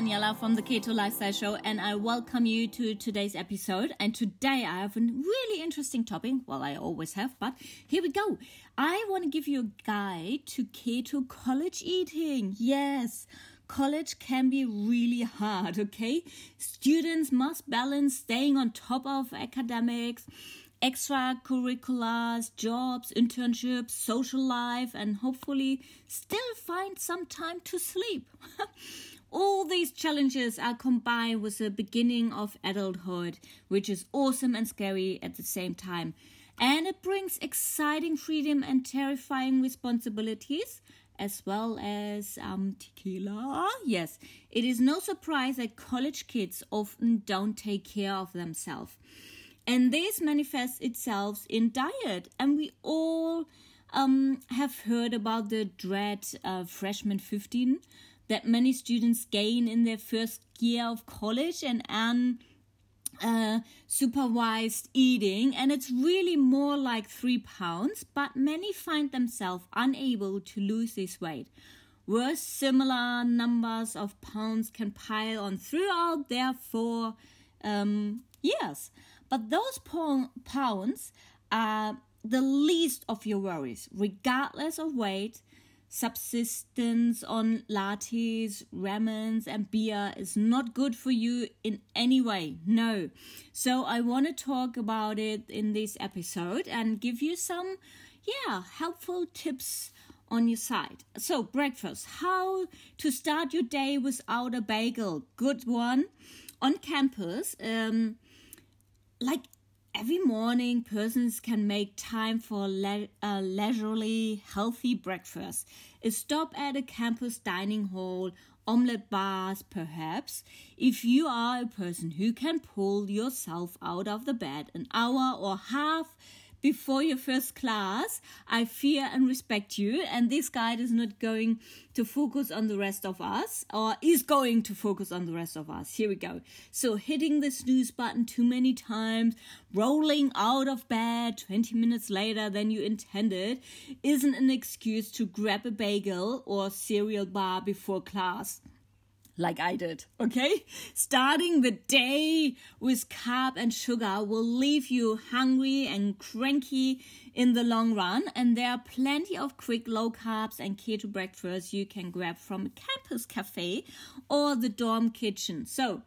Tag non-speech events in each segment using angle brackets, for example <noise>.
Daniela from the Keto Lifestyle Show, and I welcome you to today's episode. And today I have a really interesting topic. Well, I always have, but here we go. I want to give you a guide to keto college eating. Yes, college can be really hard, okay? Students must balance staying on top of academics extracurriculars, jobs, internships, social life, and hopefully still find some time to sleep. <laughs> All these challenges are combined with the beginning of adulthood, which is awesome and scary at the same time. And it brings exciting freedom and terrifying responsibilities, as well as um, tequila. Yes, it is no surprise that college kids often don't take care of themselves. And this manifests itself in diet. And we all um, have heard about the dread uh, freshman 15 that many students gain in their first year of college and earn uh, supervised eating, and it's really more like three pounds, but many find themselves unable to lose this weight. Worse, similar numbers of pounds can pile on throughout their four um, years. But those pounds are the least of your worries, regardless of weight. Subsistence on lattes, ramens, and beer is not good for you in any way. No. So I want to talk about it in this episode and give you some, yeah, helpful tips on your side. So, breakfast. How to start your day without a bagel. Good one. On campus, um, like every morning persons can make time for le- a leisurely healthy breakfast. A stop at a campus dining hall omelette bars perhaps. If you are a person who can pull yourself out of the bed an hour or half before your first class. I fear and respect you, and this guide is not going to focus on the rest of us, or is going to focus on the rest of us. Here we go. So, hitting the snooze button too many times, rolling out of bed 20 minutes later than you intended, isn't an excuse to grab a bagel or cereal bar before class like I did, okay? Starting the day with carb and sugar will leave you hungry and cranky in the long run. And there are plenty of quick low carbs and keto breakfasts you can grab from a campus cafe or the dorm kitchen. So,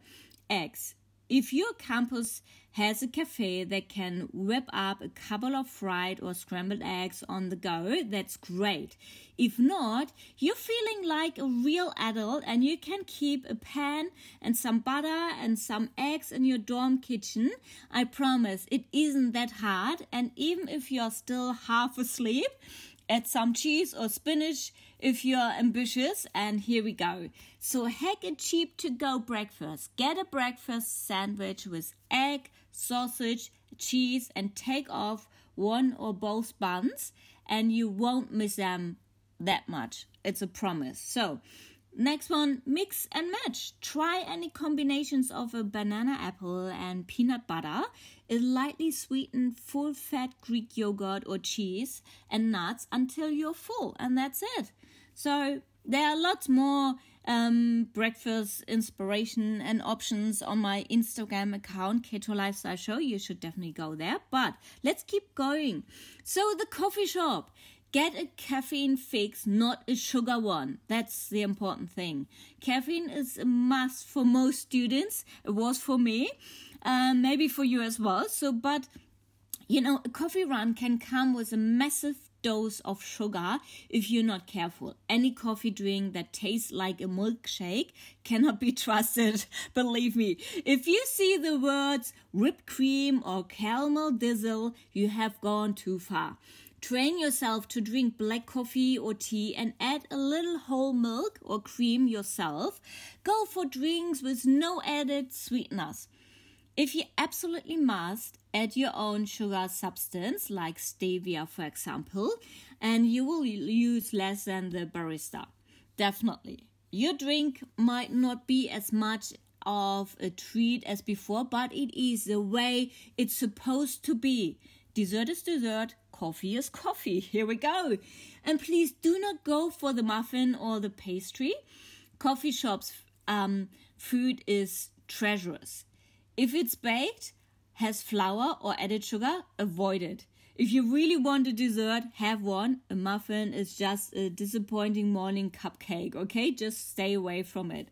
eggs. If your campus has a cafe that can whip up a couple of fried or scrambled eggs on the go, that's great. If not, you're feeling like a real adult and you can keep a pan and some butter and some eggs in your dorm kitchen. I promise it isn't that hard, and even if you're still half asleep, add some cheese or spinach if you're ambitious. And here we go. So, heck a cheap to go breakfast. Get a breakfast sandwich with egg, sausage, cheese, and take off one or both buns, and you won't miss them that much. It's a promise. So, next one mix and match. Try any combinations of a banana apple and peanut butter, a lightly sweetened full fat Greek yogurt or cheese, and nuts until you're full, and that's it. So, there are lots more um, breakfast inspiration and options on my Instagram account, Keto Lifestyle Show. You should definitely go there. But let's keep going. So, the coffee shop. Get a caffeine fix, not a sugar one. That's the important thing. Caffeine is a must for most students. It was for me, uh, maybe for you as well. So, but you know, a coffee run can come with a massive dose of sugar if you're not careful. Any coffee drink that tastes like a milkshake cannot be <laughs> trusted, believe me. If you see the words whipped cream or caramel drizzle, you have gone too far. Train yourself to drink black coffee or tea and add a little whole milk or cream yourself. Go for drinks with no added sweeteners. If you absolutely must, add your own sugar substance, like stevia, for example. and you will use less than the barista. Definitely. Your drink might not be as much of a treat as before, but it is the way it's supposed to be. Dessert is dessert, coffee is coffee. <laughs> Here we go. And please do not go for the muffin or the pastry. Coffee shops um, food is treacherous. If it's baked, has flour or added sugar, avoid it. If you really want a dessert, have one. A muffin is just a disappointing morning cupcake, okay? Just stay away from it.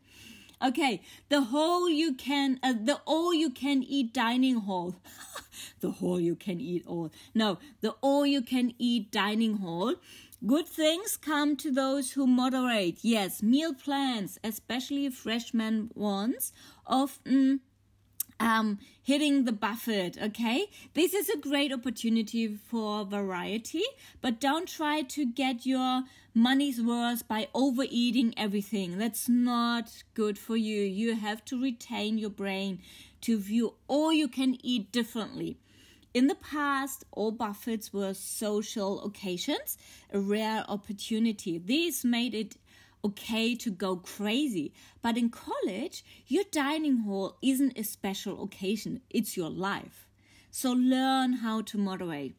Okay, the whole you can, uh, the all you can eat dining hall. <laughs> the whole you can eat all. No, the all you can eat dining hall. Good things come to those who moderate. Yes, meal plans, especially freshman ones, often um, hitting the buffet, okay? This is a great opportunity for variety, but don't try to get your money's worth by overeating everything. That's not good for you. You have to retain your brain to view all you can eat differently. In the past, all buffets were social occasions, a rare opportunity. This made it okay to go crazy. But in college, your dining hall isn't a special occasion, it's your life. So learn how to moderate.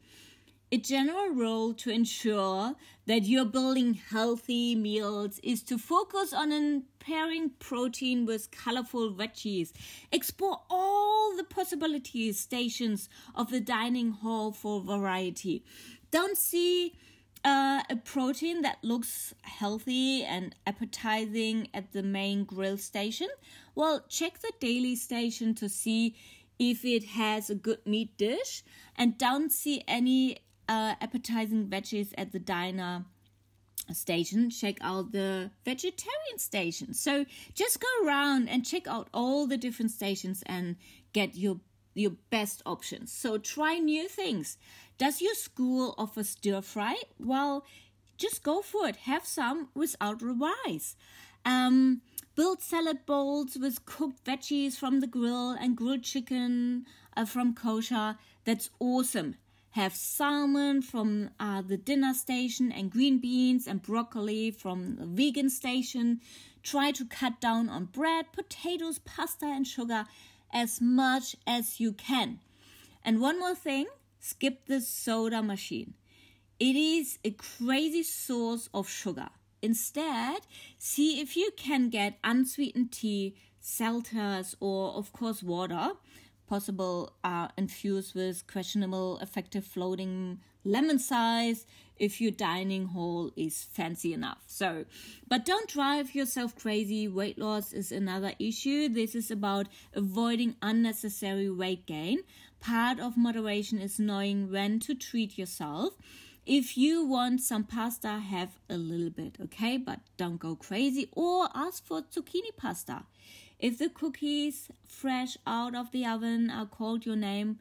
A general rule to ensure that you're building healthy meals is to focus on pairing protein with colorful veggies. Explore all the possibilities stations of the dining hall for variety. Don't see uh, a protein that looks healthy and appetizing at the main grill station, well, check the daily station to see if it has a good meat dish and don't see any uh, appetizing veggies at the diner station check out the vegetarian station so just go around and check out all the different stations and get your your best options. So try new things. Does your school offer stir fry? Well, just go for it. Have some without rice. Um, build salad bowls with cooked veggies from the grill and grilled chicken uh, from kosher. That's awesome. Have salmon from uh, the dinner station and green beans and broccoli from the vegan station. Try to cut down on bread, potatoes, pasta, and sugar as much as you can. And one more thing skip the soda machine. It is a crazy source of sugar. Instead, see if you can get unsweetened tea, seltzers, or of course water, possible uh, infused with questionable effective floating lemon size if your dining hall is fancy enough. So, but don't drive yourself crazy. Weight loss is another issue. This is about avoiding unnecessary weight gain. Part of moderation is knowing when to treat yourself. If you want some pasta, have a little bit, okay? But don't go crazy or ask for zucchini pasta. If the cookies fresh out of the oven are called your name,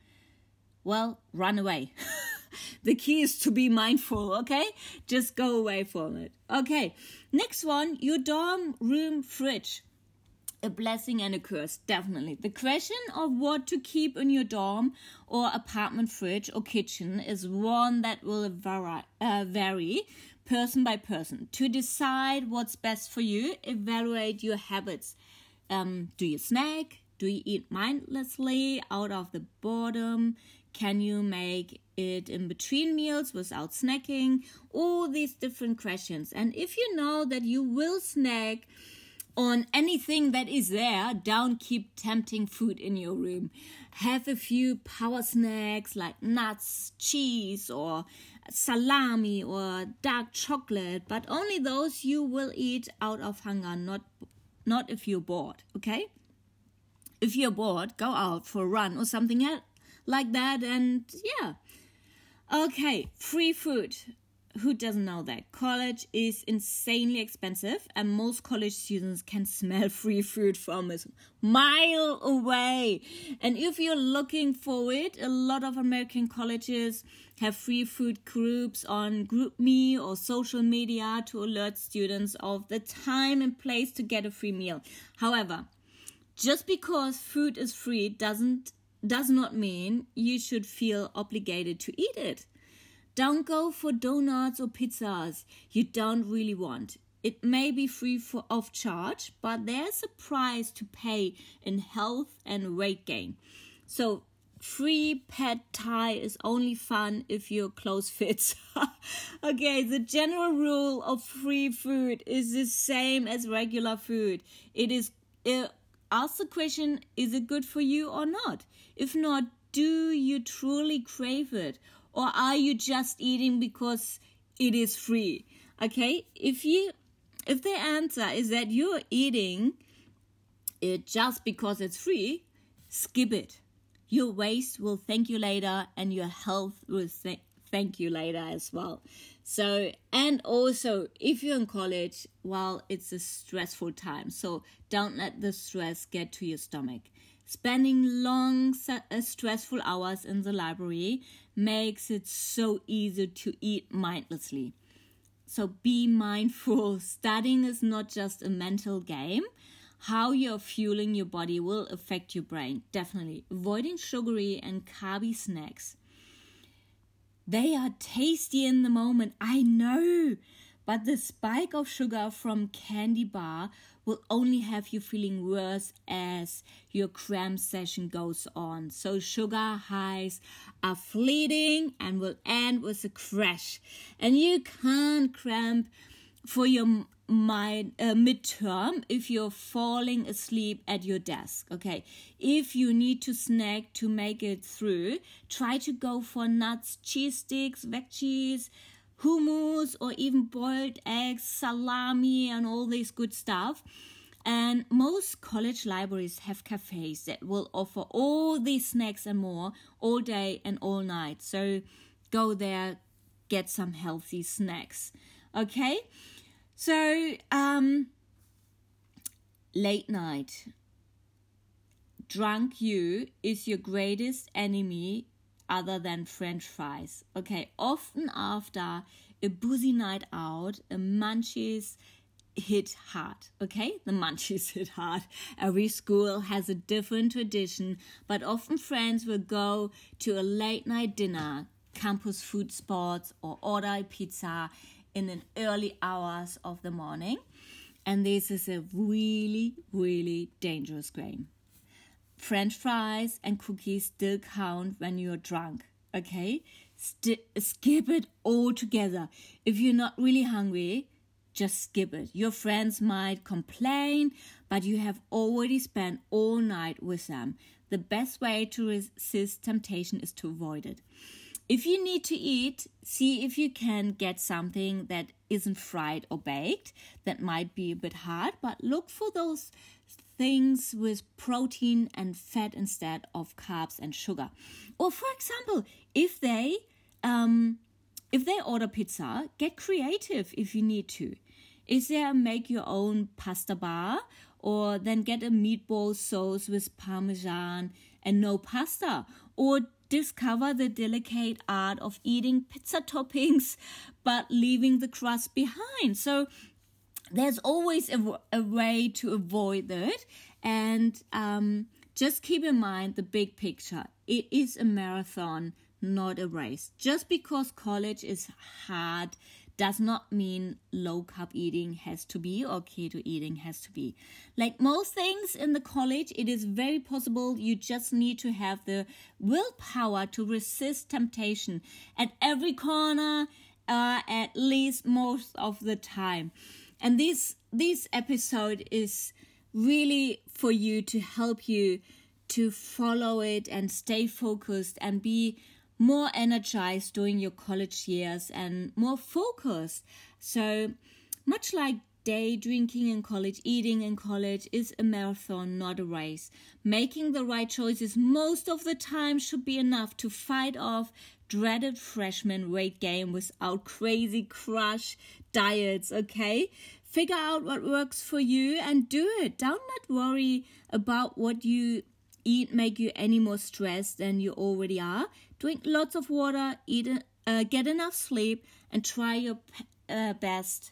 well, run away. <laughs> the key is to be mindful, okay? Just go away from it. Okay, next one your dorm room fridge. A blessing and a curse, definitely. The question of what to keep in your dorm or apartment fridge or kitchen is one that will vary, uh, vary person by person. To decide what's best for you, evaluate your habits. Um, do you snack? Do you eat mindlessly out of the boredom? Can you make it in between meals without snacking? All these different questions. And if you know that you will snack on anything that is there, don't keep tempting food in your room. Have a few power snacks like nuts, cheese, or salami or dark chocolate, but only those you will eat out of hunger, not not if you're bored, okay? If you're bored, go out for a run or something like that. And yeah. Okay, free food. Who doesn't know that? College is insanely expensive, and most college students can smell <laughs> free food from a mile away. And if you're looking for it, a lot of American colleges have free food groups on GroupMe or social media to alert students of the time and place to get a free meal. However, just because food is free doesn't does not mean you should feel obligated to eat it. Don't go for donuts or pizzas you don't really want. It may be free for of charge, but there's a price to pay in health and weight gain. So free pad thai is only fun if your clothes <laughs> fits. okay, the general rule of free food is the same as regular food. It is uh, ask the question: Is it good for you or not? If not, do you truly crave it, or are you just eating because it is free? Okay, if you if the answer is that you're eating it just because it's free, skip it. Your waist will thank you later, and your health will th- thank you later as well. So, and also, if you're in college, well, it's a stressful time. So, don't let the stress get to your stomach. Spending long, uh, stressful hours in the library makes it so easy to eat mindlessly. So be mindful. <laughs> Studying is not just a mental game. How you're fueling your body will affect your brain, definitely. Avoiding sugary and carby snacks. They are tasty in the moment, I know, but the spike of sugar from candy bar will only have you feeling worse as your cramp session goes on. So, sugar highs are fleeting and will end with a crash. And you can't cramp for your mind, uh, midterm if you're falling asleep at your desk. Okay, if you need to snack to make it through, try to go for nuts, cheese sticks, veggies hummus or even boiled eggs, salami, and all this good stuff. And most college libraries have cafes that will offer all these snacks and more all day and all night. So go there, get some healthy snacks. Okay? So, um, late night. Drunk you is your greatest enemy other than french fries. Okay, often after a boozy night out, a munchies hit hard. Okay, the munchies <laughs> hit hard. Every school has a different tradition, but often friends will go to a late night dinner, campus food spots, or order a pizza in the early hours of the morning. And this is a really, really dangerous game. French fries and cookies still count when you're drunk, okay? St- skip it altogether. If you're not really hungry, just skip it. Your friends might complain, but you have already spent all night with them. The best way to resist temptation is to avoid it. If you need to eat, see if you can get something that isn't fried or baked. That might be a bit hard, but look for those things with protein and fat instead of carbs and sugar. Or for example, if they um, if they order pizza, get creative if you need to. Is there make your own pasta bar? Or then get a meatball sauce with parmesan and no pasta? Or discover the delicate art of eating pizza <laughs> toppings but leaving the crust behind. So there's always a, a way to avoid that. And um, just keep in mind the big picture. It is a marathon, not a race. Just because college is hard does not mean low carb eating has to be or keto eating has to be. Like most things in the college, it is very possible you just need to have the willpower to resist temptation at every corner, uh, at least most of the time. And this this episode is really for you to help you to follow it and stay focused and be more energized during your college years and more focused. So, much like day drinking in college, eating in college is a marathon, not a race. Making the right choices most of the time should be enough to fight off dreaded freshman weight gain without crazy crush diets, okay? Figure out what works for you and do it. Don't let worry about what you eat make you any more stressed than you already are. Drink lots of water, eat, uh, get enough sleep, and try your uh, best.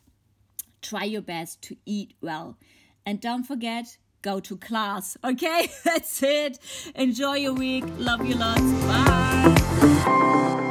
Try your best to eat well. And don't forget, go to class. Okay, <laughs> that's it. Enjoy your week. Love you lots. Bye.